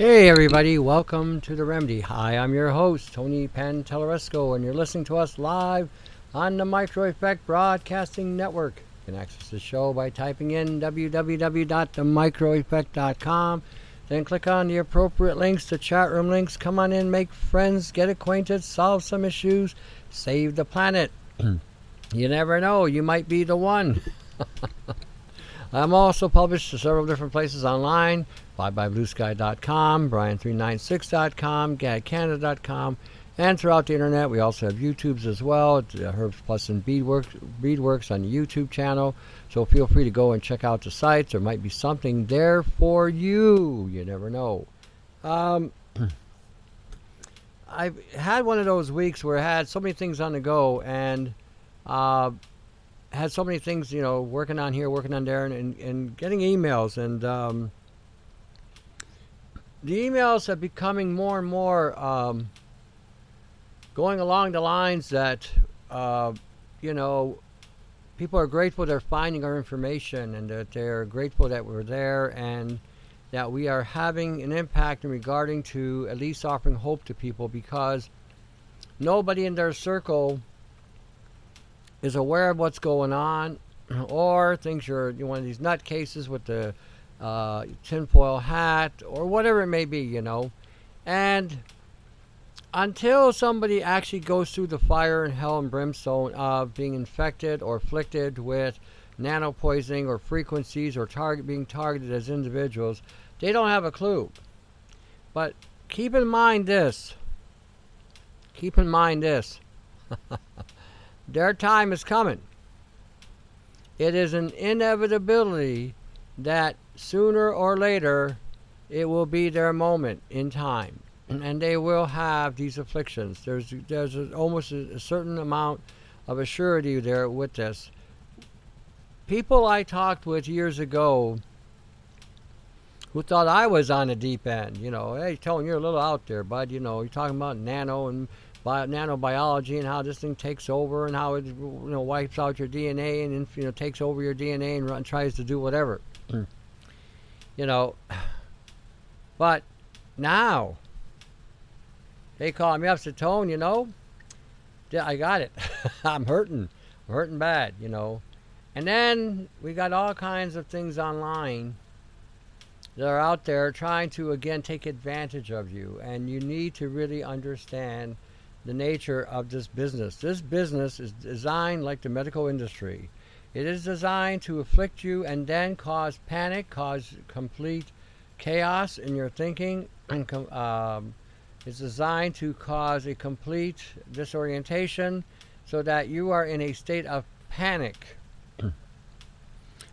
Hey everybody, welcome to The Remedy. Hi, I'm your host, Tony Pantalleresco, and you're listening to us live on the Micro Effect Broadcasting Network. You can access the show by typing in www.themicroeffect.com. Then click on the appropriate links, the chat room links. Come on in, make friends, get acquainted, solve some issues, save the planet. you never know, you might be the one. I'm also published to several different places online flybybluesky.com, brian396.com, gadcanada.com, and throughout the internet. We also have YouTubes as well, uh, Herbs Plus and Beadworks, Beadworks on the YouTube channel. So feel free to go and check out the sites. There might be something there for you. You never know. Um, I've had one of those weeks where I had so many things on the go and uh, had so many things, you know, working on here, working on there, and, and, and getting emails. And um, the emails are becoming more and more um, going along the lines that uh, you know people are grateful they're finding our information and that they're grateful that we're there and that we are having an impact in regarding to at least offering hope to people because nobody in their circle is aware of what's going on or thinks you're one of these nutcases with the uh, tinfoil hat, or whatever it may be, you know. And until somebody actually goes through the fire and hell and brimstone of being infected or afflicted with nano poisoning or frequencies or target being targeted as individuals, they don't have a clue. But keep in mind this. Keep in mind this. Their time is coming. It is an inevitability that sooner or later it will be their moment in time. And they will have these afflictions. There's there's a, almost a, a, certain amount of assurity there with this. People i talked with years ago who thought i was on the deep end you know hey tony you're a little out there bud you know you're talking about nano and bio, nanobiology and how this thing takes over and how it you know wipes out your dna and you know takes over your dna and run, tries to do whatever hmm. you know. But now they call me up, said, Tone, you know, I got it. I'm hurting. I'm hurting bad, you know. And then we got all kinds of things online that are out there trying to, again, take advantage of you. And you need to really understand the nature of this business. This business is designed like the medical industry. It is designed to afflict you and then cause panic, cause complete chaos in your thinking, and um, it's designed to cause a complete disorientation so that you are in a state of panic.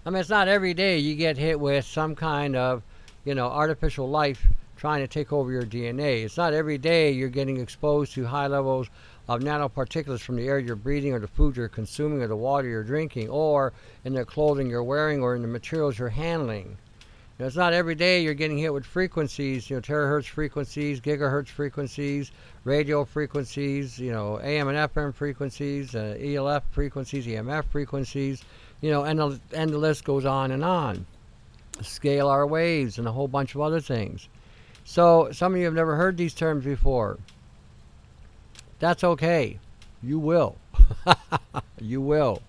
I mean, it's not every day you get hit with some kind of, you know, artificial life trying to take over your DNA. It's not every day you're getting exposed to high levels of nanoparticulates from the air you're breathing or the food you're consuming or the water you're drinking or in the clothing you're wearing or in the materials you're handling. You know, it's not every day you're getting hit with frequencies, you know, terahertz frequencies, gigahertz frequencies, radio frequencies, you know, AM and FM frequencies, uh, ELF frequencies, EMF frequencies, you know, and the, and the list goes on and on. Scale Scalar waves and a whole bunch of other things. So some of you have never heard these terms before. That's okay. You will. you will.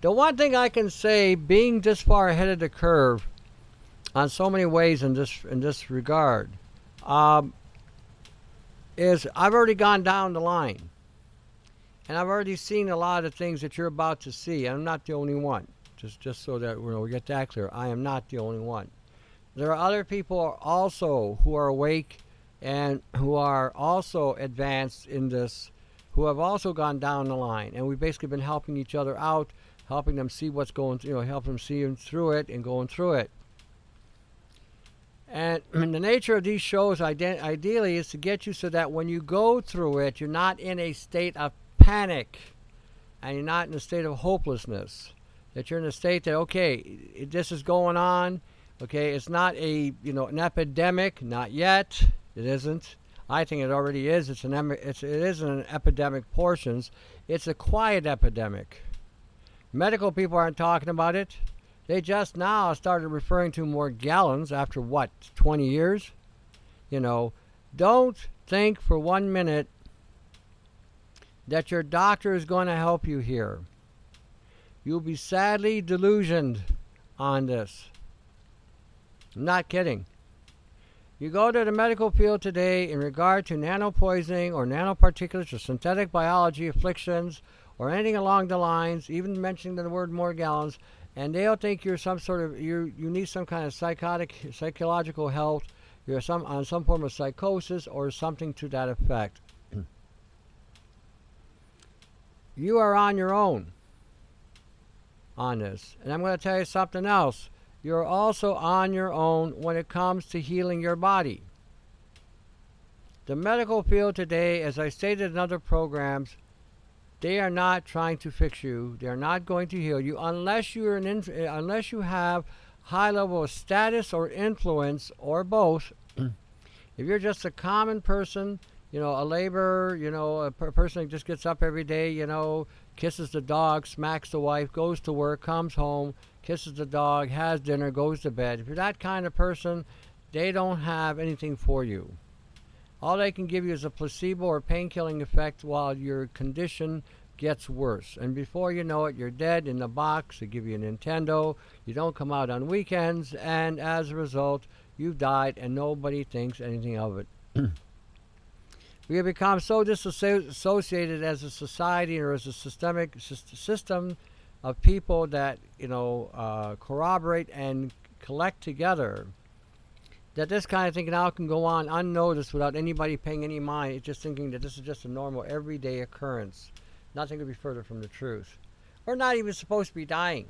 The one thing I can say, being this far ahead of the curve on so many ways in this in this regard, um, is I've already gone down the line, and I've already seen a lot of things that you're about to see. I'm not the only one. Just just so that we get that clear, I am not the only one. There are other people also who are awake and who are also advanced in this, who have also gone down the line. And we've basically been helping each other out, helping them see what's going, you know, helping them see through it and going through it. And the nature of these shows, ideally, is to get you so that when you go through it, you're not in a state of panic and you're not in a state of hopelessness. That you're in a state that, okay, this is going on. Okay, it's not a, you know, an epidemic, not yet. It isn't. I think it already is. It's an it's, it isn't an epidemic portions. It's a quiet epidemic. Medical people aren't talking about it. They just now started referring to Morgellons after what 20 years. You know, don't think for one minute that your doctor is going to help you here. You'll be sadly delusioned on this. I'm not kidding. You go to the medical field today in regard to nanopoisoning or nanoparticulates or synthetic biology afflictions or anything along the lines, even mentioning the word Morgellons, and they'll think you're some sort of you you need some kind of psychotic psychological health, you're some on some form of psychosis or something to that effect. you are on your own on this. And I'm going to tell you something else you're also on your own when it comes to healing your body. The medical field today, as I stated in other programs, they are not trying to fix you. They're not going to heal you unless you're an inf- uh, unless you have high level of status or influence or both. if you're just a common person, you know, a laborer, you know, a per- person that just gets up every day, you know, kisses the dog, smacks the wife, goes to work, comes home, kisses the dog, has dinner, goes to bed. If you're that kind of person, they don't have anything for you. All they can give you is a placebo or pain killing effect while your condition gets worse. And before you know it, you're dead in the box. They give you a Nintendo. You don't come out on weekends. And as a result, you've died and nobody thinks anything of it. we have become so disassociated as a society or as a systemic system of people that you know uh, corroborate and collect together that this kind of thing now can go on unnoticed without anybody paying any mind. It's just thinking that this is just a normal everyday occurrence. Nothing could be further from the truth. We're not even supposed to be dying.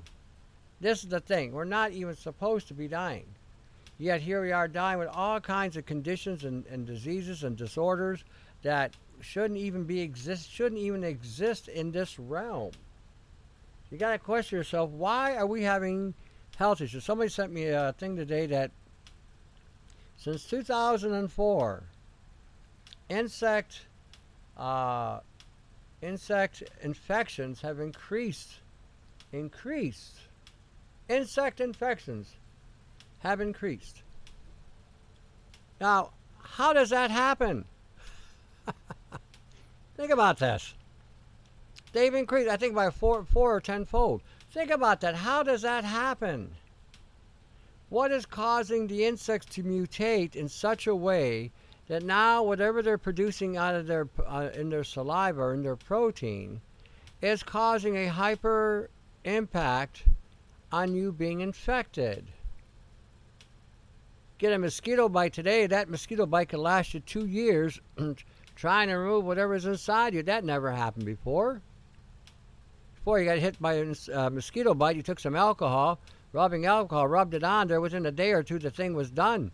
This is the thing. We're not even supposed to be dying. Yet here we are dying with all kinds of conditions and, and diseases and disorders that shouldn't even be exist shouldn't even exist in this realm. You got to question yourself why are we having health issues? Somebody sent me a thing today that since 2004, insect uh, insect infections have increased. Increased. Insect infections have increased. Now, how does that happen? Think about this. They've increased, I think, by four, four or tenfold. Think about that. How does that happen? What is causing the insects to mutate in such a way that now whatever they're producing out of their uh, in their saliva or in their protein is causing a hyper impact on you being infected? Get a mosquito bite today, that mosquito bite could last you two years trying to remove whatever's inside you. That never happened before. Before you got hit by a uh, mosquito bite, you took some alcohol, rubbing alcohol, rubbed it on there. Within a day or two, the thing was done.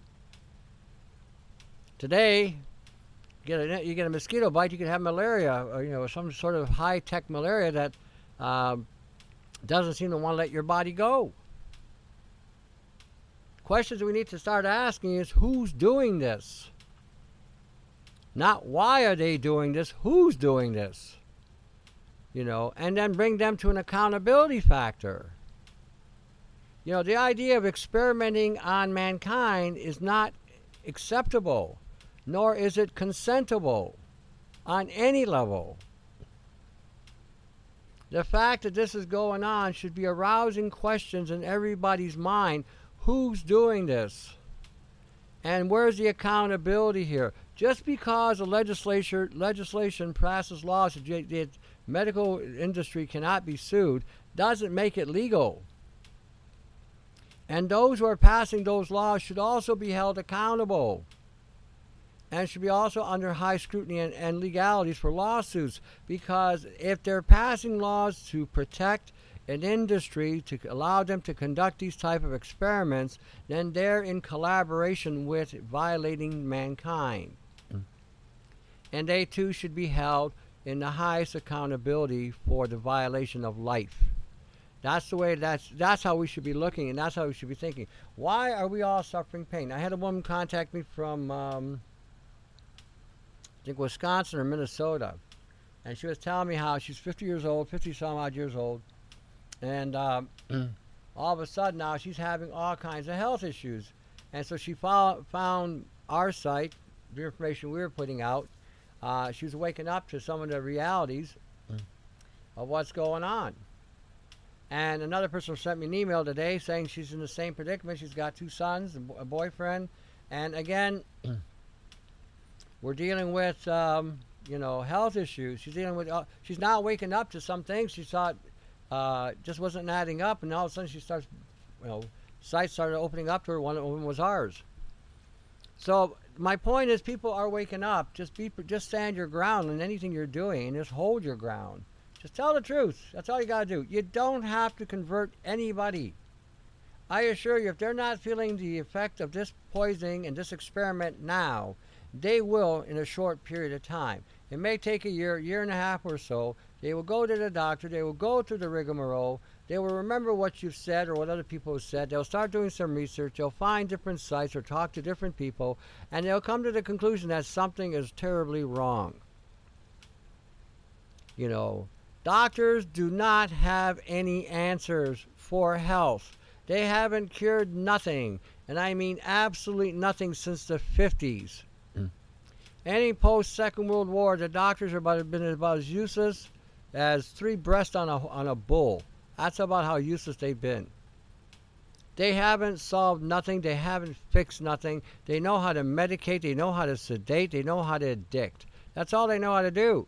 Today, you get a, you get a mosquito bite, you can have malaria, or you know, some sort of high-tech malaria that uh, doesn't seem to want to let your body go. Questions we need to start asking is who's doing this? Not why are they doing this, who's doing this? you know, and then bring them to an accountability factor. You know, the idea of experimenting on mankind is not acceptable, nor is it consentable on any level. The fact that this is going on should be arousing questions in everybody's mind who's doing this? And where's the accountability here? Just because a legislature legislation passes laws that medical industry cannot be sued doesn't make it legal. And those who are passing those laws should also be held accountable and should be also under high scrutiny and, and, legalities for lawsuits because if they're passing laws to protect an industry to allow them to conduct these type of experiments then they're in collaboration with violating mankind and they too should be held in the highest accountability for the violation of life. That's the way that's that's how we should be looking and that's how we should be thinking. Why are we all suffering pain? I had a woman contact me from um, I think Wisconsin or Minnesota, and she was telling me how she's 50 years old, 50 some odd years old, and um, all of a sudden now she's having all kinds of health issues, and so she fo- found our site the information we were putting out, uh, she was waking up to some of the realities Mm. of what's going on. And another person sent me an email today saying she's in the same predicament. She's got two sons, a, bo- a boyfriend, and again, we're dealing with um, you know health issues. She's dealing with. Uh, she's now waking up to some things she thought uh, just wasn't adding up, and all of a sudden she starts, you know, sites started opening up to her. One of them was ours. So my point is, people are waking up. Just be, just stand your ground in anything you're doing, just hold your ground. Just tell the truth. That's all you gotta do. You don't have to convert anybody. I assure you, if they're not feeling the effect of this poisoning and this experiment now, they will in a short period of time. It may take a year, year and a half or so. They will go to the doctor. They will go through the rigmarole. They will remember what you've said or what other people have said. They'll start doing some research. They'll find different sites or talk to different people, and they'll come to the conclusion that something is terribly wrong. You know, doctors do not have any answers for health. They haven't cured nothing, and I mean absolutely nothing since the 50s. Mm. Any post Second World War, the doctors have been about as useless as three breasts on a on a bull. That's about how useless they've been. They haven't solved nothing. They haven't fixed nothing. They know how to medicate. They know how to sedate. They know how to addict. That's all they know how to do.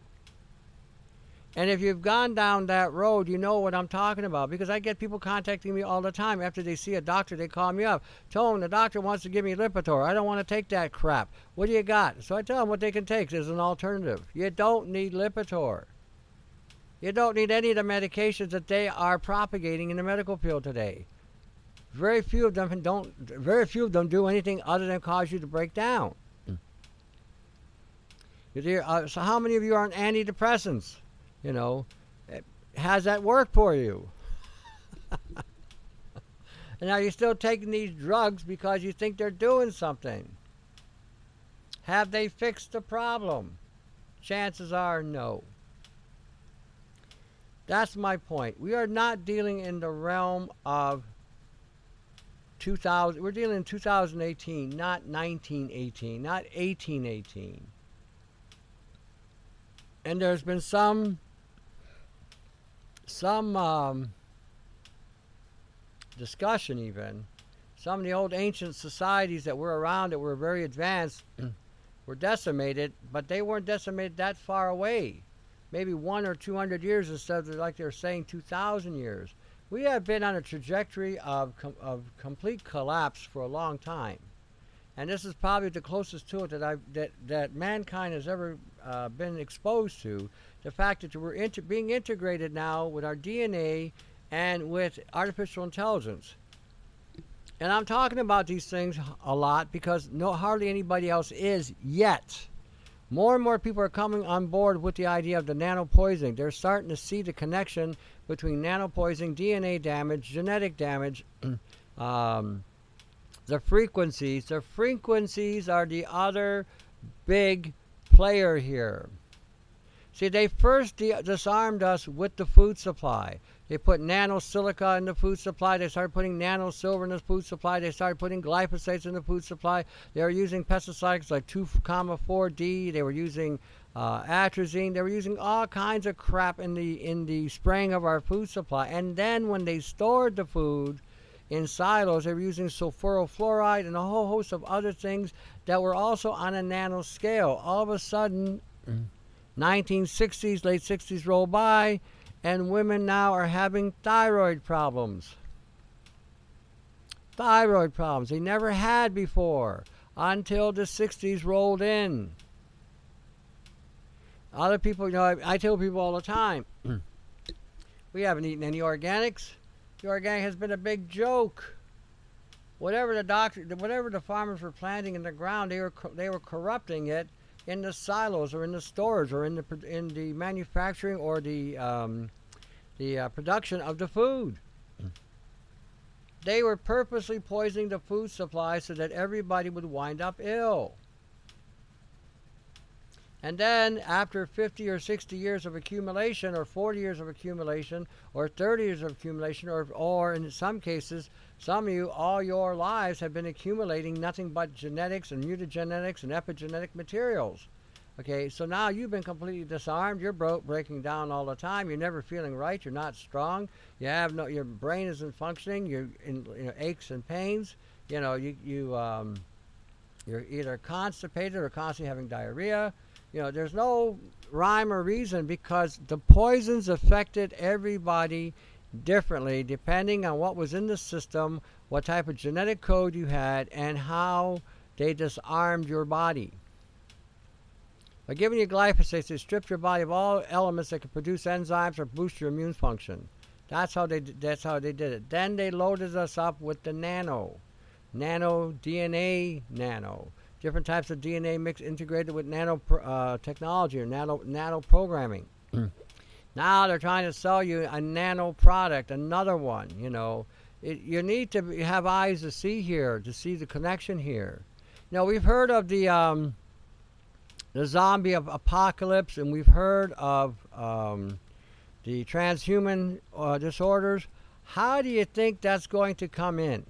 And if you've gone down that road, you know what I'm talking about because I get people contacting me all the time after they see a doctor. They call me up. Tell them the doctor wants to give me Lipitor. I don't want to take that crap. What do you got? So I tell them what they can take as an alternative. You don't need Lipitor. You don't need any of the medications that they are propagating in the medical field today. Very few of them don't. Very few of them do anything other than cause you to break down. Mm. Uh, so how many of you are on antidepressants? You know, has that worked for you? and now you're still taking these drugs because you think they're doing something. Have they fixed the problem? Chances are no. That's my point. We are not dealing in the realm of 2000. We're dealing in 2018, not 1918, not 1818. And there's been some some um, discussion even. Some of the old ancient societies that were around that were very advanced were decimated, but they weren't decimated that far away. Maybe one or two hundred years instead of like they're saying 2,000 years. We have been on a trajectory of, com- of complete collapse for a long time. And this is probably the closest to it that, I've, that, that mankind has ever uh, been exposed to. The fact that we're inter- being integrated now with our DNA and with artificial intelligence. And I'm talking about these things a lot because no, hardly anybody else is yet. More and more people are coming on board with the idea of the nanopoisoning. They're starting to see the connection between nanopoisoning, DNA damage, genetic damage, um, the frequencies. The frequencies are the other big player here. See, they first de- disarmed us with the food supply. They put nano silica in the food supply. They started putting nano silver in the food supply. They started putting glyphosates in the food supply. They were using pesticides like 2,4-D. They were using uh, atrazine. They were using all kinds of crap in the in the spraying of our food supply. And then when they stored the food in silos, they were using sulfuryl fluoride and a whole host of other things that were also on a nano scale. All of a sudden, Mm. 1960s, late 60s roll by, and women now are having thyroid problems. Thyroid problems they never had before until the 60s rolled in. Other people, you know, I, I tell people all the time, we haven't eaten any organics. The organic has been a big joke. Whatever the doctor, whatever the farmers were planting in the ground, they were they were corrupting it in the silos or in the stores or in the in the manufacturing or the um, the uh, production of the food. They were purposely poisoning the food supply so that everybody would wind up ill. And then after 50 or 60 years of accumulation, or 40 years of accumulation, or 30 years of accumulation, or, or in some cases, some of you all your lives have been accumulating nothing but genetics and mutagenetics and epigenetic materials. Okay, so now you've been completely disarmed. You're broke, breaking down all the time. You're never feeling right. You're not strong. You have no. Your brain isn't functioning. You're in you know, aches and pains. You know, you you um, you're either constipated or constantly having diarrhea. You know, there's no rhyme or reason because the poisons affected everybody differently depending on what was in the system, what type of genetic code you had, and how they disarmed your body. By giving you glyphosate, they stripped your body of all elements that can produce enzymes or boost your immune function. That's how they that's how they did it. Then they loaded us up with the nano, nano DNA, nano different types of DNA mix integrated with nano uh, technology or nano nano programming. Mm. Now they're trying to sell you a nano product, another one. You know, it, you need to have eyes to see here, to see the connection here. Now we've heard of the um, the zombie apocalypse, and we've heard of um, the transhuman uh, disorders. How do you think that's going to come in?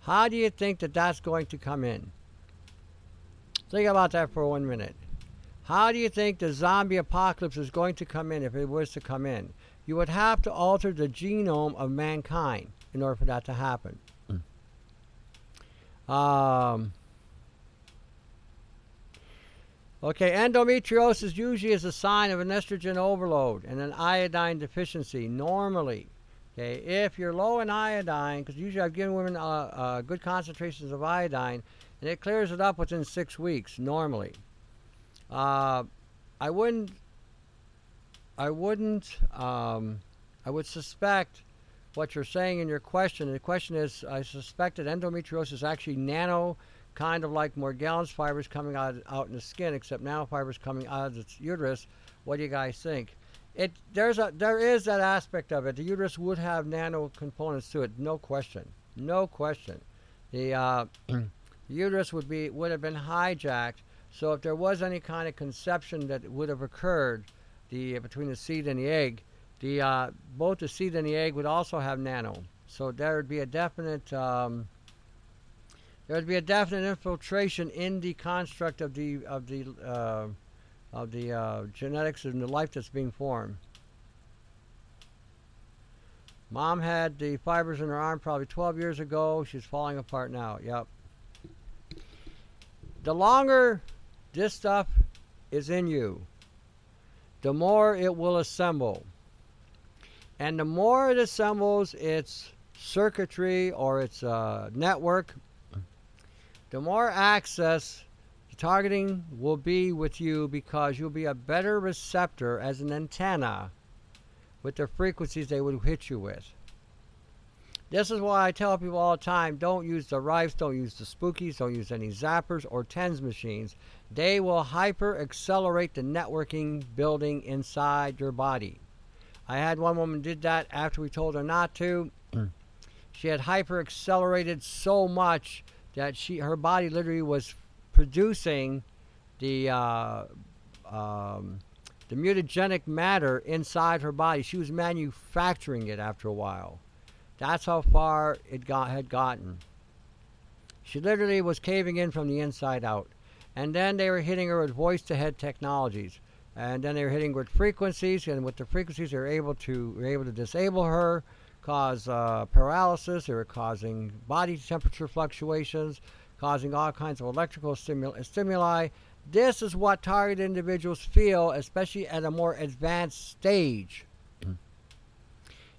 How do you think that that's going to come in? Think about that for one minute. How do you think the zombie apocalypse is going to come in if it was to come in? You would have to alter the genome of mankind in order for that to happen. Mm. Um, okay, endometriosis usually is a sign of an estrogen overload and an iodine deficiency normally. Okay, if you're low in iodine, because usually I've given women uh, uh, good concentrations of iodine, and it clears it up within six weeks normally. Uh, I wouldn't. I wouldn't. Um, I would suspect what you're saying in your question. The question is, I suspect that endometriosis is actually nano, kind of like Morgellons fibers coming out out in the skin, except nanofibers coming out of the uterus. What do you guys think? it there's a there is that aspect of it. The uterus would have nano components to it, no question, no question. The, uh, uterus would be would have been hijacked. So if there was any kind of conception that would have occurred, the between the seed and the egg, the uh, both the seed and the egg would also have nano. So there would be a definite um, there would be a definite infiltration in the construct of the of the uh, of the uh, genetics and the life that's being formed. Mom had the fibers in her arm probably 12 years ago. She's falling apart now. Yep. The longer this stuff is in you, the more it will assemble. And the more it assembles its circuitry or its uh, network, the more access the targeting will be with you because you'll be a better receptor as an antenna with the frequencies they would hit you with. This is why I tell people all the time don't use the Rifes, don't use the Spookies, don't use any Zappers or TENS machines. They will hyper accelerate the networking building inside your body. I had one woman did that after we told her not to. Mm. she had hyper accelerated so much that she her body literally was producing the uh, um, the mutagenic matter inside her body. She was manufacturing it after a while. That's how far it got had gotten. She literally was caving in from the inside out. And then they were hitting her with voice to head technologies. And then they were hitting with frequencies, and with the frequencies, they were able to were able to disable her, cause uh, paralysis. They were causing body temperature fluctuations, causing all kinds of electrical stimuli. stimuli. This is what target individuals feel, especially at a more advanced stage.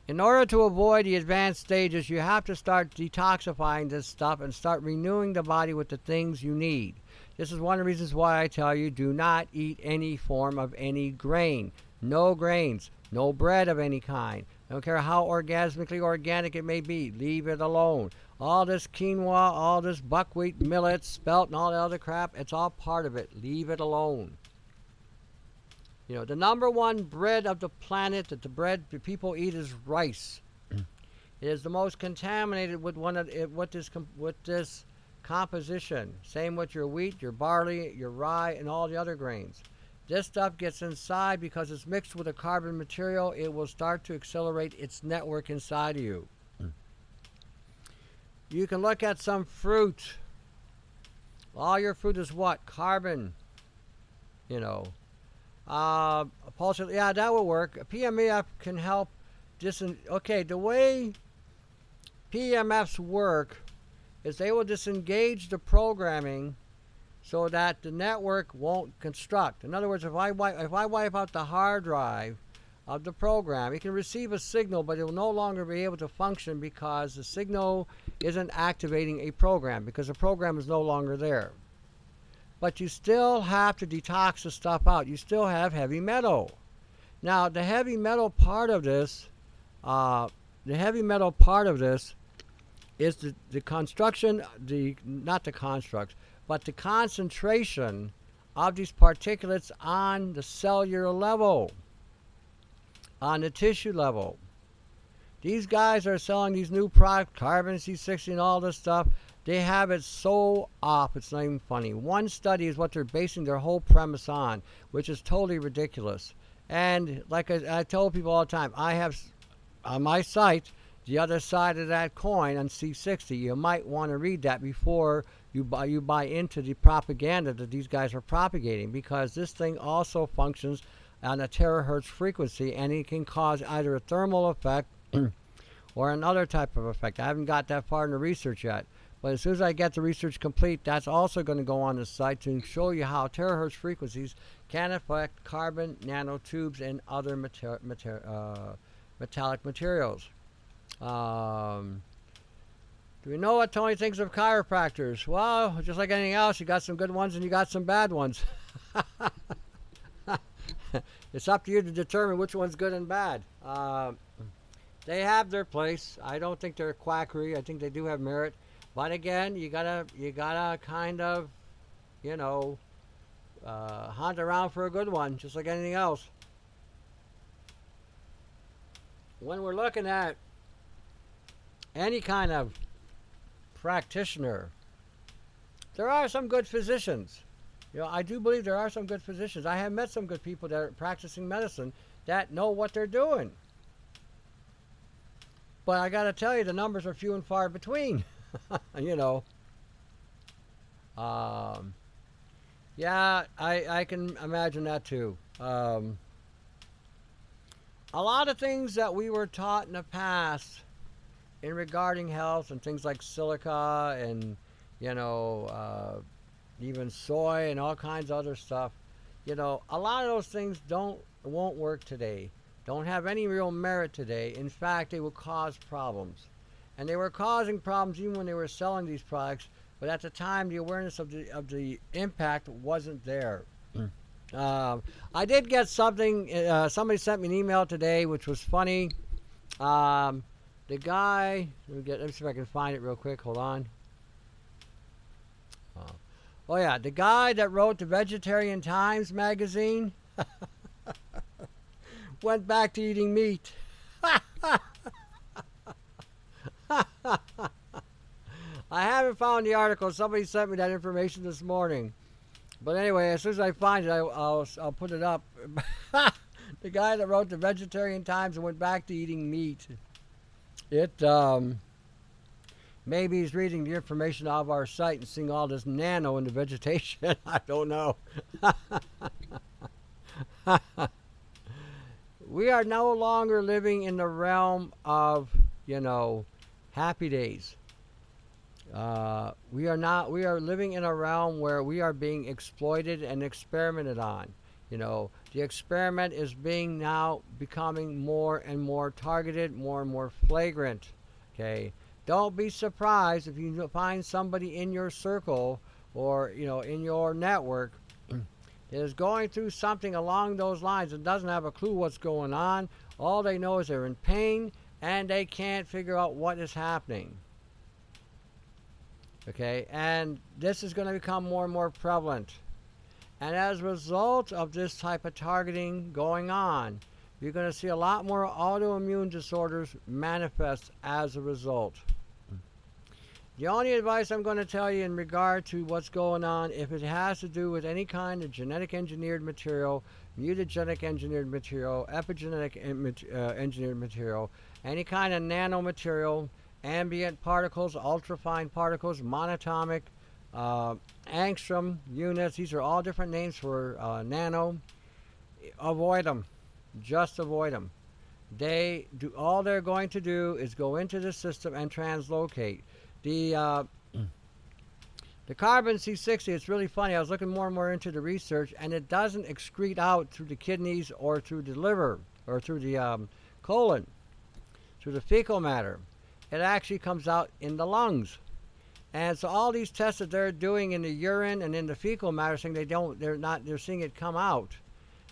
In order to avoid the advanced stages, you have to start detoxifying this stuff and start renewing the body with the things you need. This is one of the reasons why I tell you do not eat any form of any grain. No grains, no bread of any kind. I don't care how orgasmically organic it may be, leave it alone all this quinoa, all this buckwheat, millet, spelt, and all the other crap, it's all part of it. Leave it alone. You know, the number one bread of the planet that the bread that people eat is rice. it is the most contaminated with one of it, with this with this composition. Same with your wheat, your barley, your rye, and all the other grains. This stuff gets inside because it's mixed with a carbon material. It will start to accelerate its network inside of you. You can look at some fruit. All your fruit is what? Carbon. You know. Uh, pulse, yeah, that will work. PMF can help. Dis- okay, the way PMFs work is they will disengage the programming so that the network won't construct. In other words, if I wipe, if I wipe out the hard drive of the program, it can receive a signal, but it will no longer be able to function because the signal isn't activating a program because the program is no longer there. But you still have to detox the stuff out. You still have heavy metal. Now, the heavy metal part of this, uh, the heavy metal part of this is the, the construction, the not the construct, but the concentration of these particulates on the cellular level, on the tissue level. These guys are selling these new products, carbon C60 and all this stuff. They have it so off, it's not even funny. One study is what they're basing their whole premise on, which is totally ridiculous. And like I, I tell people all the time, I have on my site the other side of that coin on C60. You might want to read that before you buy you buy into the propaganda that these guys are propagating because this thing also functions on a terahertz frequency and it can cause either a thermal effect or another type of effect. I haven't got that far in the research yet. But as soon as I get the research complete, that's also going to go on the site to show you how terahertz frequencies can affect carbon nanotubes and other mater- mater- uh, metallic materials. Um, do we know what Tony thinks of chiropractors? Well, just like anything else, you got some good ones and you got some bad ones. it's up to you to determine which one's good and bad. Uh, they have their place. I don't think they're quackery. I think they do have merit. But again, you gotta you gotta kind of, you know, uh, hunt around for a good one, just like anything else. When we're looking at any kind of practitioner, there are some good physicians. You know, I do believe there are some good physicians. I have met some good people that are practicing medicine that know what they're doing. But I got to tell you, the numbers are few and far between. you know. Um, yeah, I, I can imagine that too. Um, a lot of things that we were taught in the past in regarding health and things like silica and you know uh, even soy and all kinds of other stuff you know a lot of those things don't won't work today don't have any real merit today in fact they will cause problems and they were causing problems even when they were selling these products but at the time the awareness of the of the impact wasn't there um, I did get something. Uh, somebody sent me an email today, which was funny. Um, the guy, let me get. Let me see if I can find it real quick. Hold on. Uh, oh yeah, the guy that wrote the Vegetarian Times magazine went back to eating meat. I haven't found the article. Somebody sent me that information this morning. But anyway, as soon as I find it, I, will I'll put it up. the guy that wrote the Vegetarian Times and went back to eating meat. It um, maybe he's reading the information off our site and seeing all this nano in the vegetation. I don't know. we are no longer living in the realm of you know happy days. Uh, we are not. We are living in a realm where we are being exploited and experimented on. You know, the experiment is being now becoming more and more targeted, more and more flagrant. Okay, don't be surprised if you find somebody in your circle or you know in your network that is going through something along those lines and doesn't have a clue what's going on. All they know is they're in pain and they can't figure out what is happening. Okay, and this is going to become more and more prevalent. And as a result of this type of targeting going on, you're going to see a lot more autoimmune disorders manifest as a result. The only advice I'm going to tell you in regard to what's going on, if it has to do with any kind of genetic engineered material, mutagenic engineered material, epigenetic uh, engineered material, any kind of nanomaterial, ambient particles, ultrafine particles, monatomic, uh, angstrom units, these are all different names for uh, nano. Avoid them. Just avoid them. They do all they're going to do is go into the system and translocate. The uh, the carbon C60, it's really funny. I was looking more and more into the research, and it doesn't excrete out through the kidneys or through the liver or through the um, colon, through the fecal matter. It actually comes out in the lungs. And so all these tests that they're doing in the urine and in the fecal matter, saying they don't, they're not, they're seeing it come out.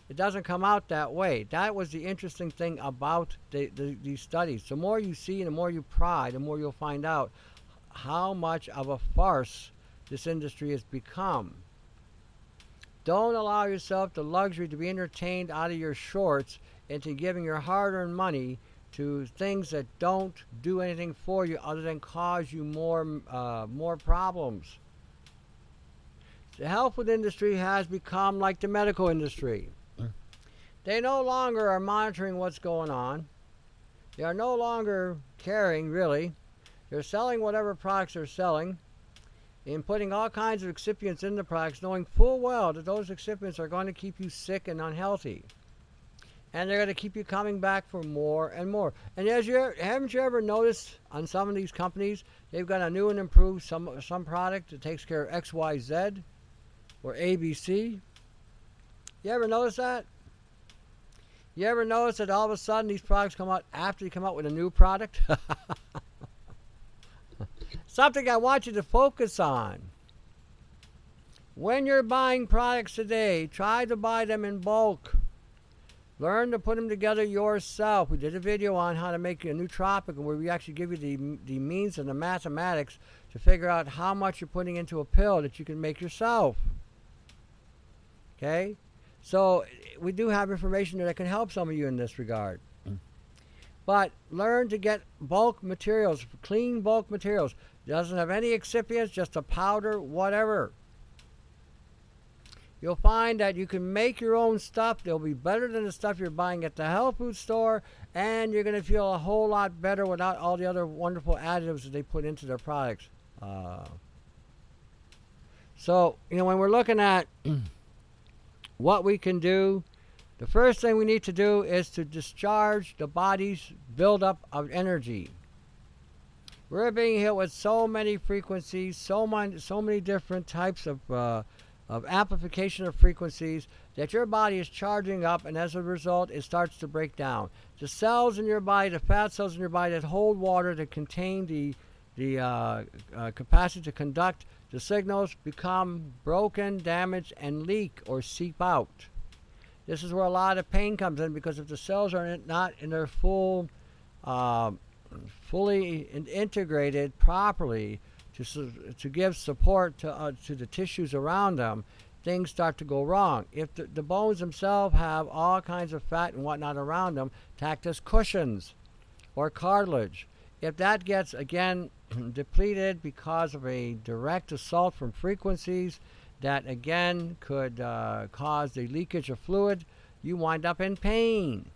It doesn't come out that way. That was the interesting thing about the, the, these studies. The more you see the more you pry, the more you'll find out how much of a farce this industry has become. Don't allow yourself the luxury to be entertained out of your shorts into giving your hard earned money to things that don't do anything for you other than cause you more, uh, more problems. The health food industry has become like the medical industry. They no longer are monitoring what's going on. They are no longer caring, really. They're selling whatever products they're selling and putting all kinds of excipients in the products, knowing full well that those excipients are going to keep you sick and unhealthy. And they're going to keep you coming back for more and more. And as you haven't you ever noticed on some of these companies, they've got a new and improved some some product that takes care of X, Y, Z, or ABC. You ever notice that? You ever notice that all of a sudden these products come out after you come out with a new product? Something I want you to focus on. When you're buying products today, try to buy them in bulk. Learn to put them together yourself. We did a video on how to make a nootropic where we actually give you the, the means and the mathematics to figure out how much you're putting into a pill that you can make yourself. Okay? So we do have information that can help some of you in this regard. But learn to get bulk materials, clean bulk materials. Doesn't have any excipients, just a powder, whatever. You'll find that you can make your own stuff. They'll be better than the stuff you're buying at the health food store, and you're going to feel a whole lot better without all the other wonderful additives that they put into their products. Uh, so, you know, when we're looking at what we can do, the first thing we need to do is to discharge the body's buildup of energy. We're being hit with so many frequencies, so many, so many different types of, uh, of amplification of frequencies that your body is charging up, and as a result, it starts to break down. The cells in your body, the fat cells in your body that hold water, that contain the the uh, uh, capacity to conduct the signals become broken, damaged, and leak or seep out. This is where a lot of pain comes in because if the cells are not in their full, uh, fully integrated properly to, to give support to, uh, to the tissues around them, things start to go wrong. If the, the bones themselves have all kinds of fat and whatnot around them, act as cushions or cartilage. If that gets, again, depleted because of a direct assault from frequencies that again could uh, cause the leakage of fluid, you wind up in pain.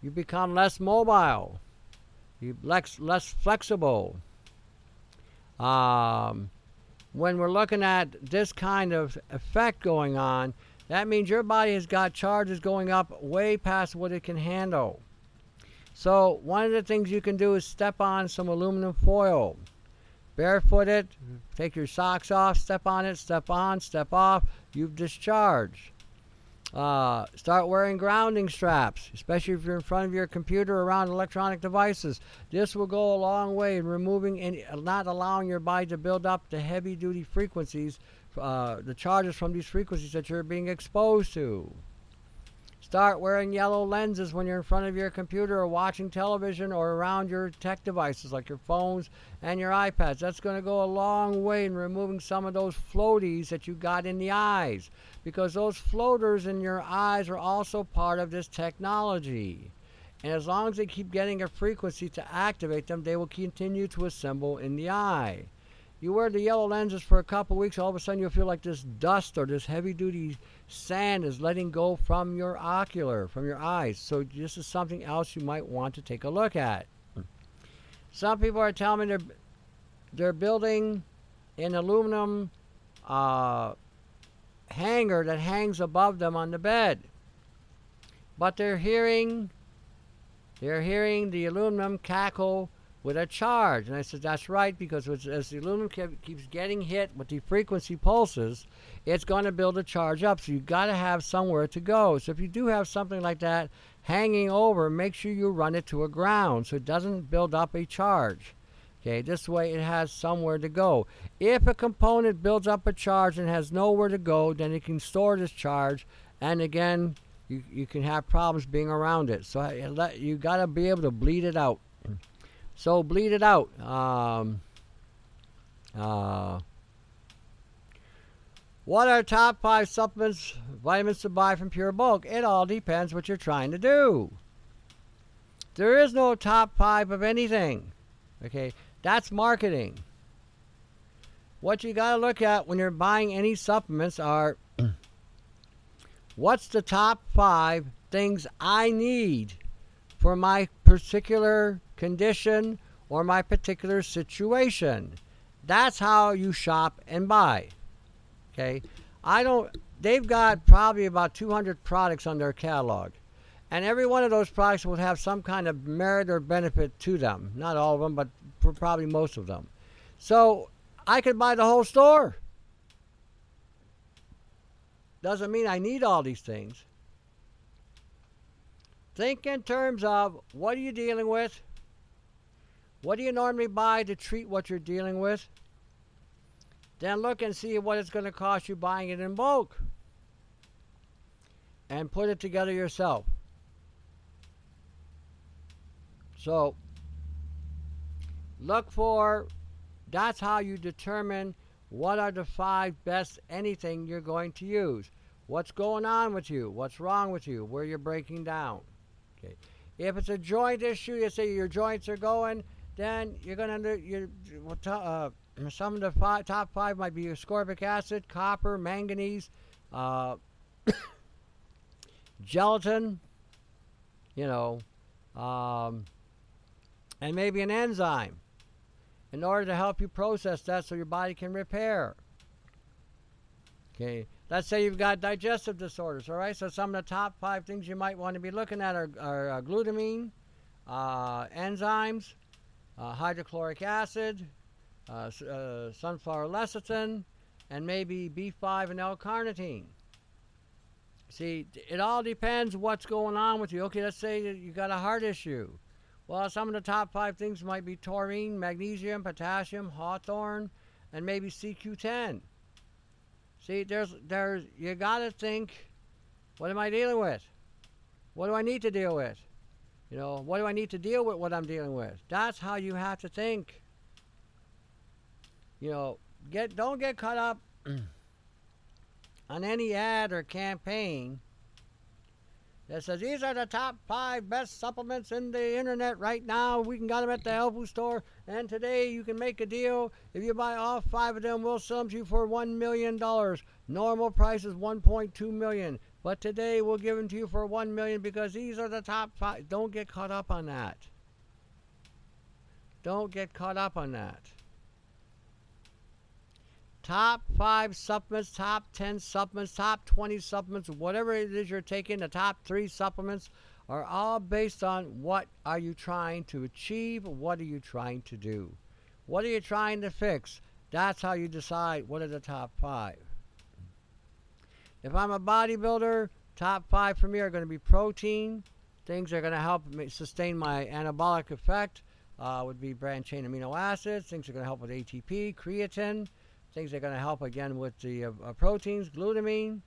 You become less mobile. You less less flexible. Um, when we're looking at this kind of effect going on, that means your body has got charges going up way past what it can handle. So one of the things you can do is step on some aluminum foil. Barefooted, take your socks off, step on it, step on, step off. You've discharged. Uh, start wearing grounding straps, especially if you're in front of your computer around electronic devices. This will go a long way in removing and not allowing your body to build up the heavy duty frequencies, uh, the charges from these frequencies that you're being exposed to. Start wearing yellow lenses when you're in front of your computer or watching television or around your tech devices like your phones and your iPads. That's going to go a long way in removing some of those floaties that you got in the eyes because those floaters in your eyes are also part of this technology. And as long as they keep getting a frequency to activate them, they will continue to assemble in the eye. You wear the yellow lenses for a couple weeks, all of a sudden you'll feel like this dust or this heavy duty sand is letting go from your ocular, from your eyes. So this is something else you might want to take a look at. Some people are telling me they're they're building an aluminum uh, hanger that hangs above them on the bed, but they're hearing they're hearing the aluminum cackle with a charge. And I said, that's right, because as the aluminum keeps getting hit with the frequency pulses, it's going to build a charge up. So you've got to have somewhere to go. So if you do have something like that hanging over, make sure you run it to a ground so it doesn't build up a charge. Okay, this way it has somewhere to go. If a component builds up a charge and has nowhere to go, then it can store this charge, and again, you, you can have problems being around it. So you got to be able to bleed it out. So bleed it out. Um, uh, what are top five supplements, vitamins to buy from Pure Bulk? It all depends what you're trying to do. There is no top five of anything. Okay, that's marketing. What you got to look at when you're buying any supplements are what's the top five things I need for my particular condition or my particular situation. That's how you shop and buy. Okay? I don't they've got probably about 200 products on their catalog. And every one of those products will have some kind of merit or benefit to them. Not all of them, but probably most of them. So I could buy the whole store. Doesn't mean I need all these things. Think in terms of what are you dealing with? What do you normally buy to treat what you're dealing with? Then look and see what it's going to cost you buying it in bulk. And put it together yourself. So, look for that's how you determine what are the five best anything you're going to use. What's going on with you? What's wrong with you? Where you're breaking down. Okay. If it's a joint issue, you say your joints are going, then you're going to you uh, some of the five, top five might be ascorbic acid, copper, manganese, uh, gelatin, you know, um, and maybe an enzyme in order to help you process that so your body can repair. Okay, let's say you've got digestive disorders, all right? So some of the top five things you might want to be looking at are, are uh, glutamine, uh, enzymes, uh, hydrochloric acid, uh, uh, sunflower lecithin, and maybe B5 and L-carnitine. See, it all depends what's going on with you. Okay, let's say you got a heart issue. Well, some of the top five things might be taurine, magnesium, potassium, hawthorn, and maybe CQ10. See, there's, there's, you got to think, what am I dealing with? What do I need to deal with? You know, what do I need to deal with what I'm dealing with? That's how you have to think. You know, get don't get caught up on any ad or campaign that says these are the top five best supplements in the internet right now. We can get them at the food store, and today you can make a deal. If you buy all five of them, we'll sell them to you for one million dollars. Normal price is 1.2 million, but today we'll give them to you for one million because these are the top five. Don't get caught up on that. Don't get caught up on that top five supplements, top 10 supplements, top 20 supplements, whatever it is you're taking, the top three supplements are all based on what are you trying to achieve, what are you trying to do, what are you trying to fix. That's how you decide what are the top five. If I'm a bodybuilder, top five for me are going to be protein. Things that are going to help me sustain my anabolic effect uh, would be branched chain amino acids. Things that are going to help with ATP, creatine things that are going to help again with the uh, uh, proteins, glutamine,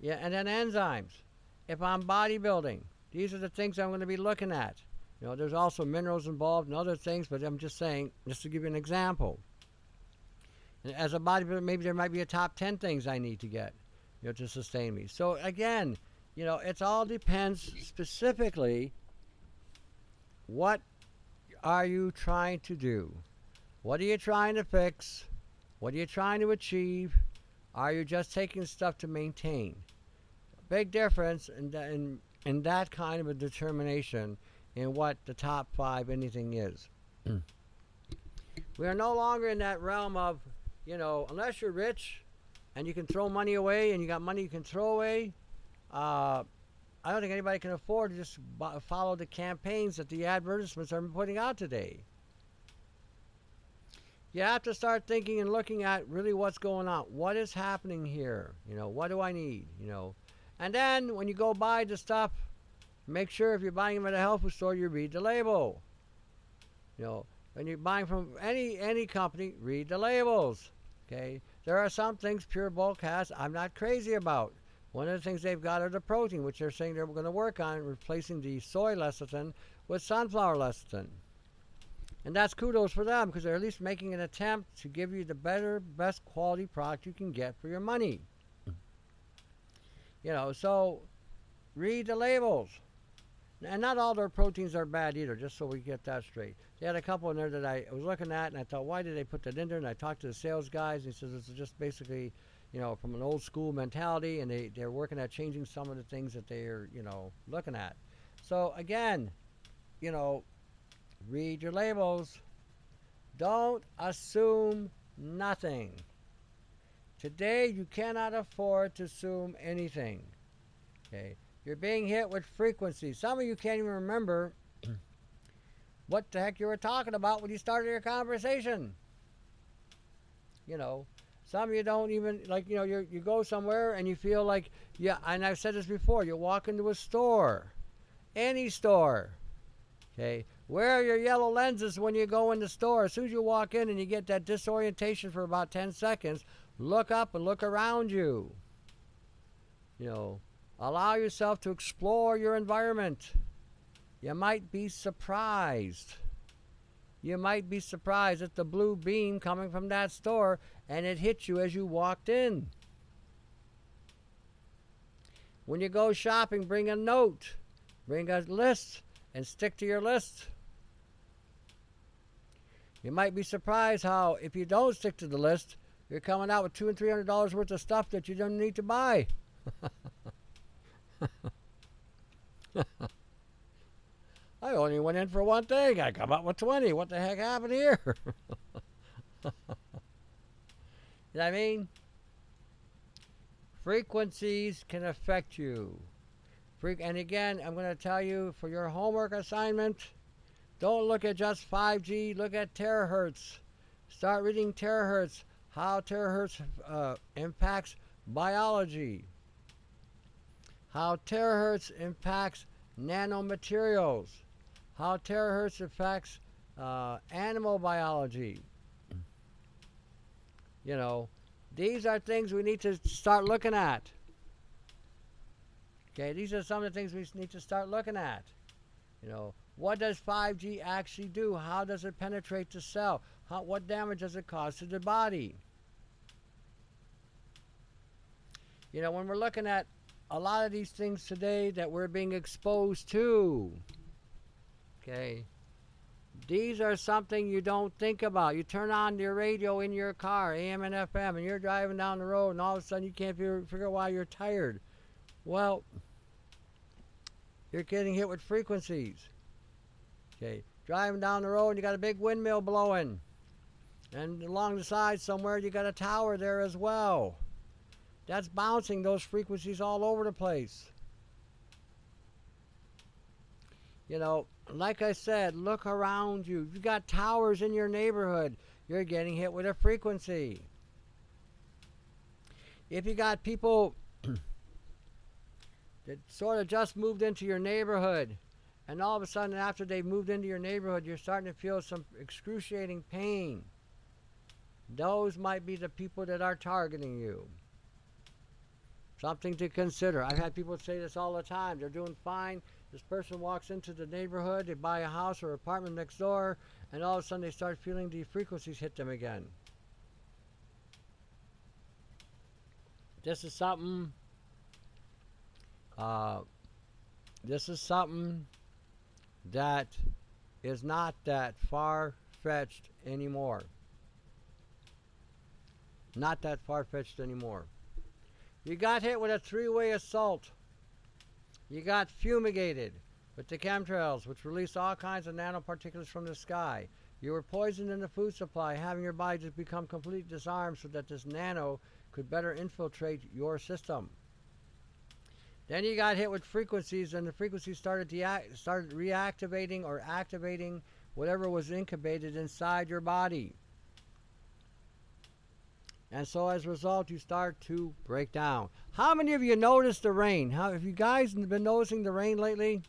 yeah, and then enzymes. If I'm bodybuilding, these are the things I'm going to be looking at. You know, there's also minerals involved and other things, but I'm just saying, just to give you an example. As a bodybuilder, maybe there might be a top 10 things I need to get, you know, to sustain me. So again, you know, it all depends specifically what are you trying to do? What are you trying to fix? What are you trying to achieve? Are you just taking stuff to maintain? Big difference in, in, in that kind of a determination in what the top five anything is. Mm. we are no longer in that realm of, you know, unless you're rich and you can throw money away and you got money you can throw away, uh, I don't think anybody can afford to just follow the campaigns that the advertisements are putting out today. You have to start thinking and looking at really what's going on. What is happening here? You know, what do I need? You know, and then when you go buy the stuff, make sure if you're buying them at a health food store, you read the label. You know, when you're buying from any any company, read the labels. Okay, there are some things Pure Bulk has I'm not crazy about. One of the things they've got are the protein, which they're saying they're going to work on replacing the soy lecithin with sunflower lecithin. And that's kudos for them because they're at least making an attempt to give you the better, best quality product you can get for your money. You know, so read the labels. And not all their proteins are bad either, just so we get that straight. They had a couple in there that I was looking at, and I thought, why did they put that in there? And I talked to the sales guys, and he says it's just basically you know, from an old school mentality, and they, they're working at changing some of the things that they're, you know, looking at. So again, you know, read your labels. Don't assume nothing. Today, you cannot afford to assume anything. Okay, you're being hit with frequency. Some of you can't even remember what the heck you were talking about when you started your conversation. You know, some of you don't even like you know you you go somewhere and you feel like yeah, and I've said this before. You walk into a store, any store. Okay, wear your yellow lenses when you go in the store. As soon as you walk in and you get that disorientation for about 10 seconds, look up and look around you. You know, allow yourself to explore your environment. You might be surprised you might be surprised at the blue beam coming from that store and it hit you as you walked in. When you go shopping, bring a note, bring a list, and stick to your list. You might be surprised how, if you don't stick to the list, you're coming out with two and three hundred dollars worth of stuff that you don't need to buy. I only went in for one thing. I come out with 20. What the heck happened here? you know what I mean? Frequencies can affect you. and again, I'm going to tell you for your homework assignment, don't look at just 5G, look at terahertz. Start reading terahertz, how terahertz uh, impacts biology, how terahertz impacts nanomaterials, how terahertz affects uh, animal biology. You know, these are things we need to start looking at. Okay, these are some of the things we need to start looking at. You know, what does 5G actually do? How does it penetrate the cell? How, what damage does it cause to the body? You know, when we're looking at a lot of these things today that we're being exposed to, Okay. These are something you don't think about. You turn on your radio in your car, AM and FM, and you're driving down the road, and all of a sudden you can't figure out why you're tired. Well, you're getting hit with frequencies. Okay. Driving down the road, you got a big windmill blowing. And along the side somewhere, you got a tower there as well. That's bouncing those frequencies all over the place. You know, like I said, look around you. You got towers in your neighborhood. You're getting hit with a frequency. If you got people that sort of just moved into your neighborhood, and all of a sudden, after they've moved into your neighborhood, you're starting to feel some excruciating pain. Those might be the people that are targeting you. Something to consider. I've had people say this all the time. They're doing fine. This person walks into the neighborhood, they buy a house or apartment next door, and all of a sudden they start feeling the frequencies hit them again. This is something. Uh, this is something that is not that far fetched anymore. Not that far fetched anymore. You got hit with a three way assault. You got fumigated with the chemtrails, which release all kinds of nanoparticulates from the sky. You were poisoned in the food supply, having your body just become completely disarmed so that this nano could better infiltrate your system. Then you got hit with frequencies, and the frequencies started deact- started reactivating or activating whatever was incubated inside your body. And so as a result, you start to break down. How many of you noticed the rain? How have you guys been noticing the rain lately?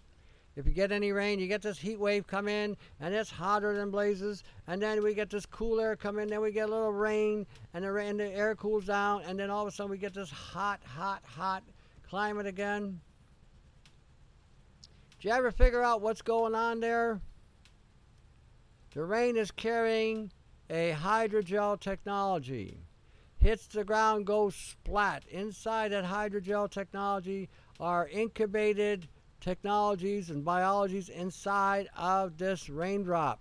If you get any rain, you get this heat wave come in, and it's hotter than blazes. And then we get this cool air come in, then we get a little rain, and the the air cools down, and then all of a sudden we get this hot, hot, hot climate again. Did you ever figure out what's going on there? The rain is carrying a hydrogel technology. Hits the ground, goes splat. Inside that hydrogel technology are incubated technologies and biologies inside of this raindrop.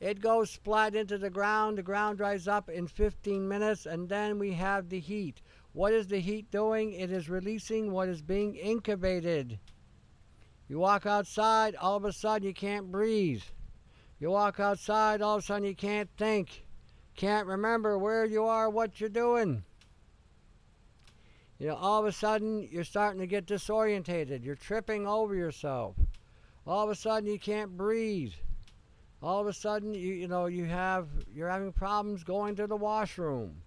It goes splat into the ground. The ground dries up in 15 minutes, and then we have the heat. What is the heat doing? It is releasing what is being incubated. You walk outside, all of a sudden you can't breathe. You walk outside, all of a sudden you can't think. Can't remember where you are, what you're doing. You know, all of a sudden you're starting to get disorientated. You're tripping over yourself. All of a sudden you can't breathe. All of a sudden you you know you have you're having problems going to the washroom.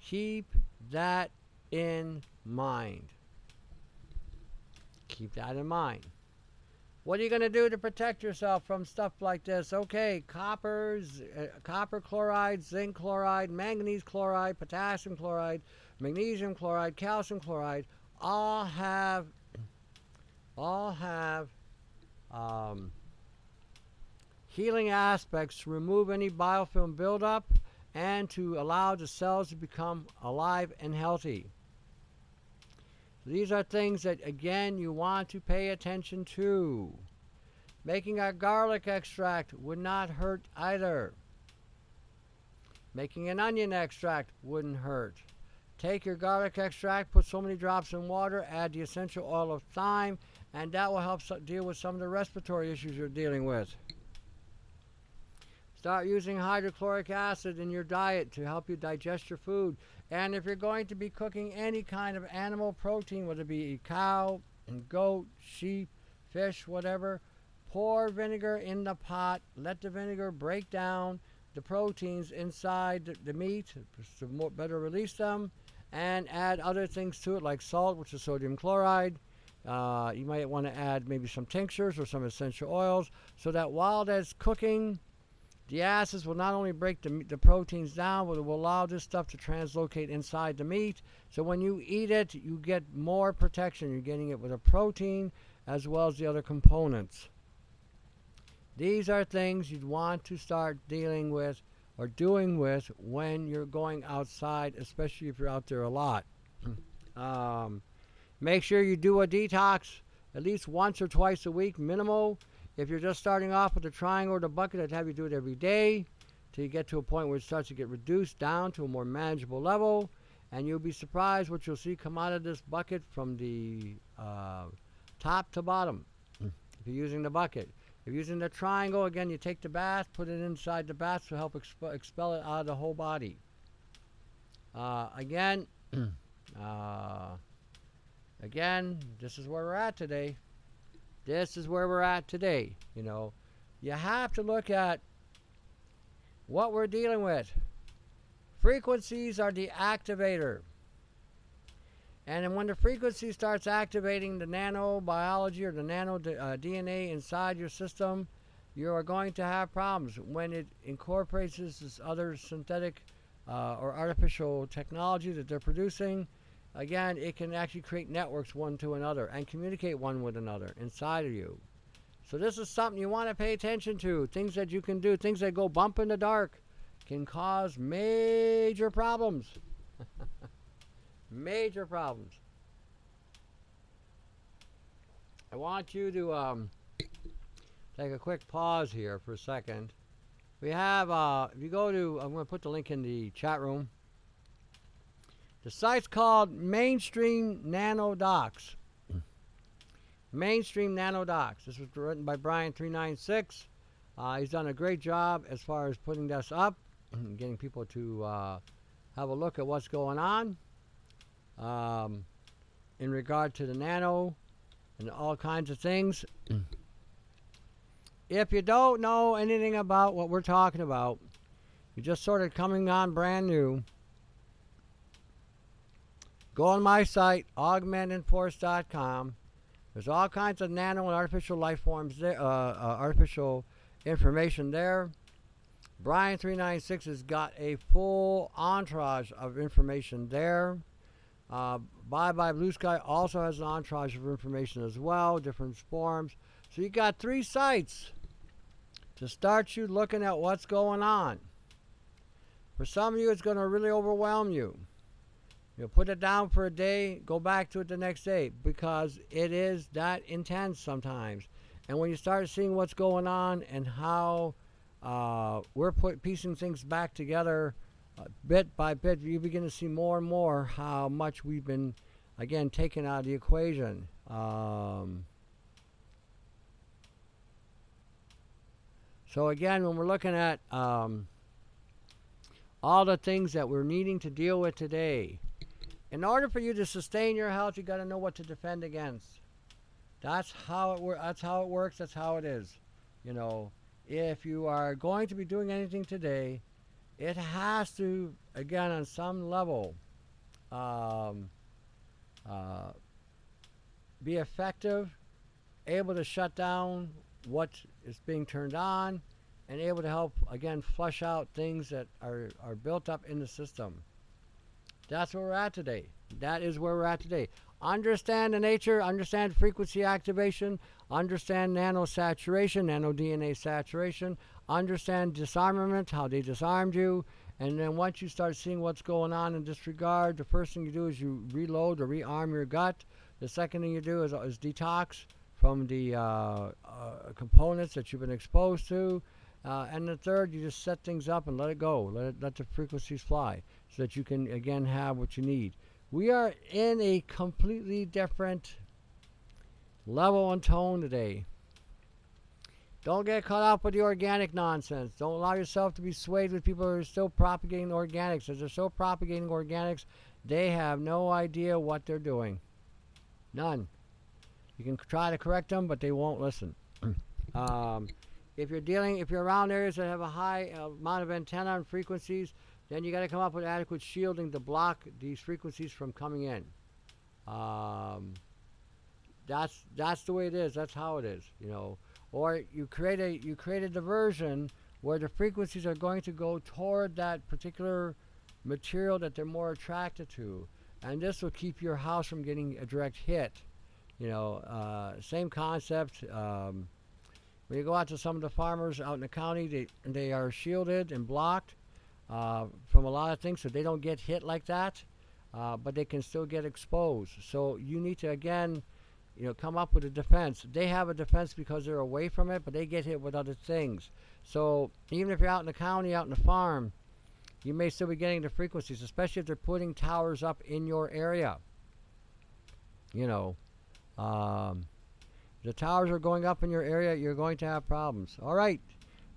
Keep that in mind. Keep that in mind. What are you going to do to protect yourself from stuff like this? Okay, coppers, uh, copper chloride, zinc chloride, manganese chloride, potassium chloride, magnesium chloride, calcium chloride, all have, all have um, healing aspects to remove any biofilm buildup and to allow the cells to become alive and healthy. These are things that, again, you want to pay attention to. Making a garlic extract would not hurt either. Making an onion extract wouldn't hurt. Take your garlic extract, put so many drops in water, add the essential oil of thyme, and that will help deal with some of the respiratory issues you're dealing with. Start using hydrochloric acid in your diet to help you digest your food. And if you're going to be cooking any kind of animal protein, whether it be cow and goat, sheep, fish, whatever, pour vinegar in the pot. Let the vinegar break down the proteins inside the, the meat to more, better release them. And add other things to it like salt, which is sodium chloride. Uh, you might want to add maybe some tinctures or some essential oils so that while that's cooking, the acids will not only break the, the proteins down, but it will allow this stuff to translocate inside the meat. So when you eat it, you get more protection. You're getting it with a protein as well as the other components. These are things you'd want to start dealing with or doing with when you're going outside, especially if you're out there a lot. um, make sure you do a detox at least once or twice a week, minimal. If you're just starting off with the triangle or the bucket, I'd have you do it every day till you get to a point where it starts to get reduced down to a more manageable level. And you'll be surprised what you'll see come out of this bucket from the uh, top to bottom if you're using the bucket. If you're using the triangle, again, you take the bath, put it inside the bath to help exp- expel it out of the whole body. Uh, again, uh, again, this is where we're at today. This is where we're at today. You know, you have to look at what we're dealing with. Frequencies are the activator. And when the frequency starts activating the nanobiology or the nano uh, DNA inside your system, you are going to have problems. When it incorporates this other synthetic uh, or artificial technology that they're producing, again, it can actually create networks one to another and communicate one with another inside of you. So this is something you want to pay attention to. Things that you can do, things that go bump in the dark, can cause major problems. major problems. I want you to um, take a quick pause here for a second. We have, uh, if you go to, I'm going to put the link in the chat room. The site's called Mainstream Nano Docs. Mainstream Nano Docs. This was written by Brian396. Uh, he's done a great job as far as putting this up, and getting people to uh, have a look at what's going on um, in regard to the nano and all kinds of things. if you don't know anything about what we're talking about, you're just sort of coming on brand new. Go on my site, augmentedforce.com. There's all kinds of nano and artificial life forms there, uh, uh, artificial information there. Brian396 has got a full entourage of information there. Uh, Bye Bye Blue Sky also has an entourage of information as well, different forms. So you got three sites to start you looking at what's going on. For some of you, it's going to really overwhelm you. You'll put it down for a day, go back to it the next day because it is that intense sometimes. And when you start seeing what's going on and how uh, we're put, piecing things back together uh, bit by bit, you begin to see more and more how much we've been, again, taken out of the equation. Um, so, again, when we're looking at um, all the things that we're needing to deal with today, in order for you to sustain your health, you got to know what to defend against. That's how it. That's how it works. That's how it is. You know, if you are going to be doing anything today, it has to, again, on some level, um, uh, be effective, able to shut down what is being turned on, and able to help, again, flush out things that are, are built up in the system. That's where we're at today. That is where we're at today. Understand the nature, understand frequency activation, understand nanosaturation, nano DNA saturation, understand disarmament, how they disarmed you, and then once you start seeing what's going on in this regard, the first thing you do is you reload or rearm your gut. The second thing you do is, is detox from the uh, uh, components that you've been exposed to. Uh, and the third, you just set things up and let it go. Let, it, let the frequencies fly so that you can, again, have what you need. We are in a completely different level and tone today. Don't get caught up with the organic nonsense. Don't allow yourself to be swayed with people who are still propagating organics. As they're still propagating organics, they have no idea what they're doing. None. You can try to correct them, but they won't listen. um, if you're dealing, if you're around areas that have a high amount of antenna and frequencies, then you got to come up with adequate shielding to block these frequencies from coming in. Um, that's that's the way it is. That's how it is. You know, or you create a you create a diversion where the frequencies are going to go toward that particular material that they're more attracted to, and this will keep your house from getting a direct hit. You know, uh, same concept. Um, when you go out to some of the farmers out in the county, they they are shielded and blocked uh, from a lot of things, so they don't get hit like that. Uh, but they can still get exposed. So you need to again, you know, come up with a defense. They have a defense because they're away from it, but they get hit with other things. So even if you're out in the county, out in the farm, you may still be getting the frequencies, especially if they're putting towers up in your area. You know, um, the towers are going up in your area, you're going to have problems. All right.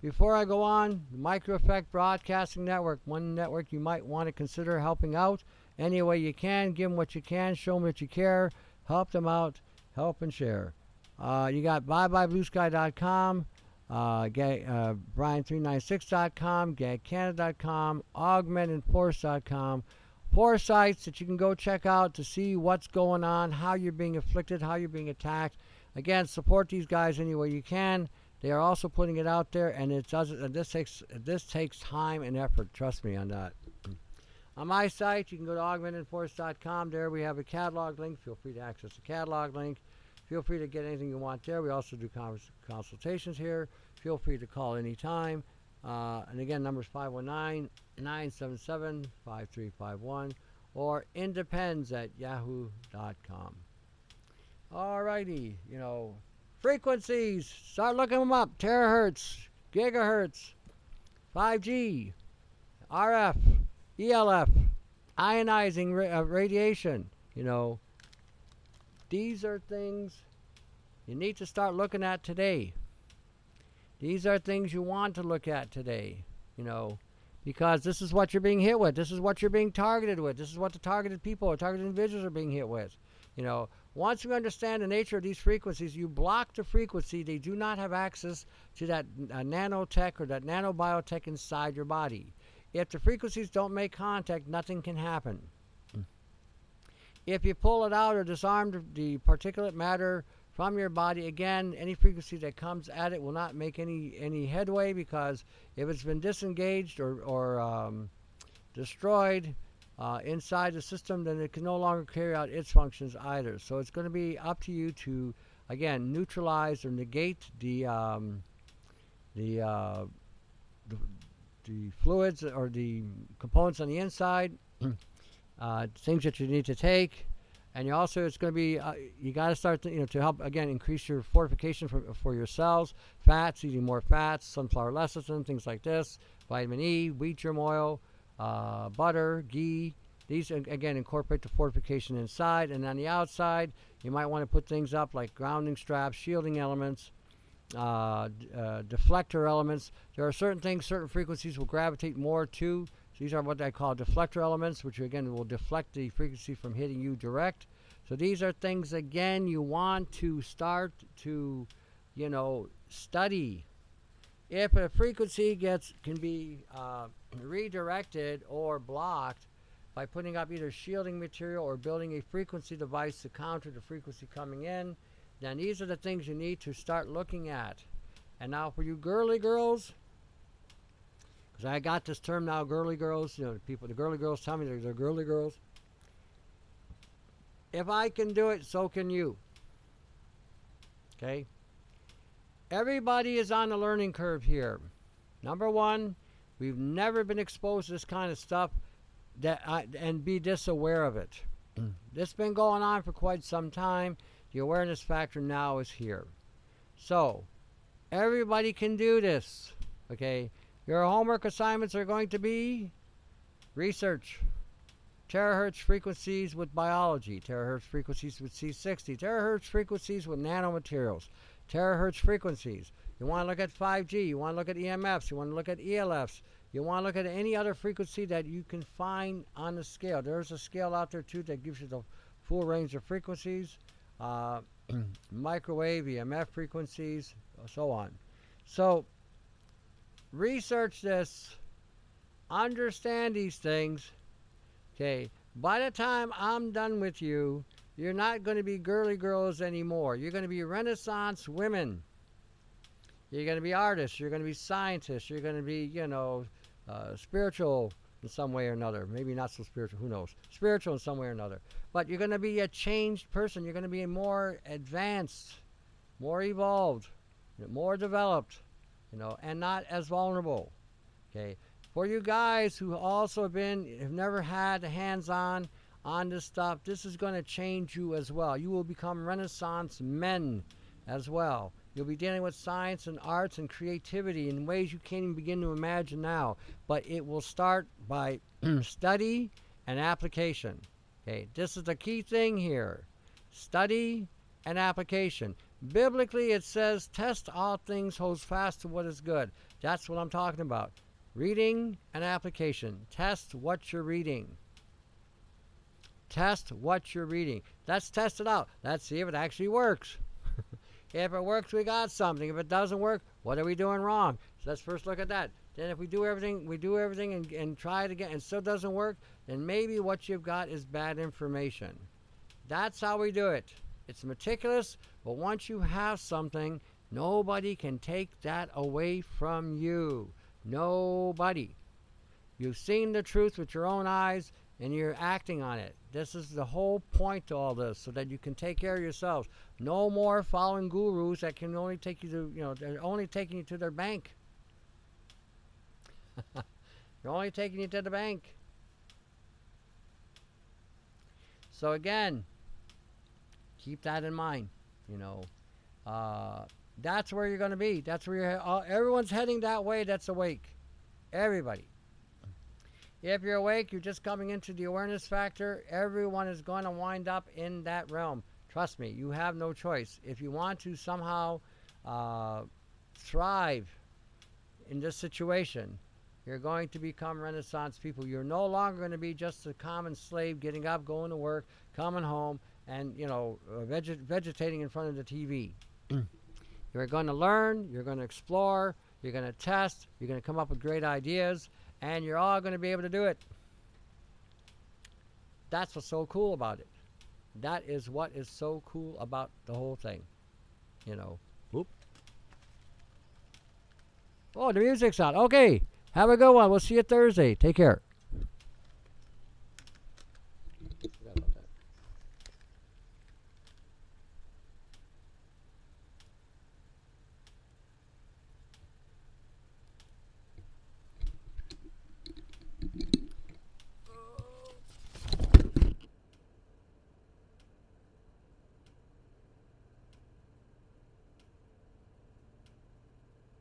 Before I go on, the Micro Effect Broadcasting Network, one network you might want to consider helping out any way you can. Give them what you can, show them that you care, help them out, help and share. Uh, you got byebyebluesky.com, uh, uh, brian396.com, gagcanada.com, augmentedforce.com. Four sites that you can go check out to see what's going on, how you're being afflicted, how you're being attacked. Again, support these guys any way you can. They are also putting it out there, and it does. And this takes this takes time and effort. Trust me on that. on my site, you can go to augmentedforce.com. There we have a catalog link. Feel free to access the catalog link. Feel free to get anything you want there. We also do cons- consultations here. Feel free to call anytime. Uh, and again, number is 519 977 5351 or independs at yahoo.com. Alrighty, you know, frequencies. Start looking them up. Terahertz, gigahertz, 5G, RF, ELF, ionizing ra- uh, radiation. You know, these are things you need to start looking at today. These are things you want to look at today. You know, because this is what you're being hit with. This is what you're being targeted with. This is what the targeted people or targeted individuals are being hit with. You know, once you understand the nature of these frequencies, you block the frequency. They do not have access to that uh, nanotech or that nanobiotech inside your body. If the frequencies don't make contact, nothing can happen. If you pull it out or disarm the particulate matter from your body, again, any frequency that comes at it will not make any, any headway because if it's been disengaged or, or um, destroyed, uh, inside the system, then it can no longer carry out its functions either. So it's going to be up to you to, again, neutralize or negate the um, the, uh, the, the fluids or the components on the inside, uh, things that you need to take. And you also, it's going to be, uh, you got to start, to, you know, to help again increase your fortification for, for your cells. Fats, eating more fats, sunflower lecithin, things like this. Vitamin E, wheat germ oil, uh, butter, ghee. These again incorporate the fortification inside, and on the outside, you might want to put things up like grounding straps, shielding elements, uh, uh, deflector elements. There are certain things, certain frequencies will gravitate more to. These are what I call deflector elements, which again will deflect the frequency from hitting you direct. So these are things again you want to start to, you know, study. If a frequency gets can be uh, redirected or blocked by putting up either shielding material or building a frequency device to counter the frequency coming in, then these are the things you need to start looking at. And now for you girly girls, because I got this term now, girly girls, you know, people, the girly girls tell me they're, they're girly girls. If I can do it, so can you. Okay? Everybody is on a learning curve here. Number one, We've never been exposed to this kind of stuff that I, and be this aware of it. this has been going on for quite some time. The awareness factor now is here. So, everybody can do this. Okay? Your homework assignments are going to be research. Terahertz frequencies with biology, terahertz frequencies with C60, terahertz frequencies with nanomaterials, terahertz frequencies, you want to look at 5G. You want to look at EMFs. You want to look at ELFs. You want to look at any other frequency that you can find on the scale. There's a scale out there too that gives you the full range of frequencies, uh, microwave, EMF frequencies, so on. So research this, understand these things. Okay, by the time I'm done with you, you're not going to be girly girls anymore. You're going to be Renaissance women. You're going to be artists. You're going to be scientists. You're going to be, you know, uh, spiritual in some way or another. Maybe not so spiritual. Who knows? Spiritual in some way or another. But you're going to be a changed person. You're going to be more advanced, more evolved, more developed, you know, and not as vulnerable. Okay. For you guys who also have been, have never had hands-on on this stuff, this is going to change you as well. You will become Renaissance men as well. You'll be dealing with science and arts and creativity in ways you can't even begin to imagine now. But it will start by study and application. Okay, this is the key thing here study and application. Biblically, it says, test all things, hold fast to what is good. That's what I'm talking about. Reading and application. Test what you're reading. Test what you're reading. Let's test it out. Let's see if it actually works. If it works, we got something. If it doesn't work, what are we doing wrong? So let's first look at that. Then if we do everything, we do everything and, and try it again and still doesn't work, then maybe what you've got is bad information. That's how we do it. It's meticulous, but once you have something, nobody can take that away from you. Nobody. You've seen the truth with your own eyes and you're acting on it. This is the whole point to all this, so that you can take care of yourselves. No more following gurus that can only take you to, you know, they're only taking you to their bank. they're only taking you to the bank. So again, Keep that in mind. You know, uh, that's where you're going to be. That's where you're. Uh, everyone's heading that way. That's awake. Everybody. If you're awake, you're just coming into the awareness factor. Everyone is going to wind up in that realm. Trust me, you have no choice. If you want to somehow uh, thrive in this situation, you're going to become Renaissance people. You're no longer going to be just a common slave getting up, going to work, coming home, and you know, uh, veget- vegetating in front of the TV. you're going to learn. You're going to explore. You're going to test. You're going to come up with great ideas and you're all going to be able to do it. That's what's so cool about it. That is what is so cool about the whole thing. You know. Whoop. Oh, the music's on. Okay. Have a good one. We'll see you Thursday. Take care.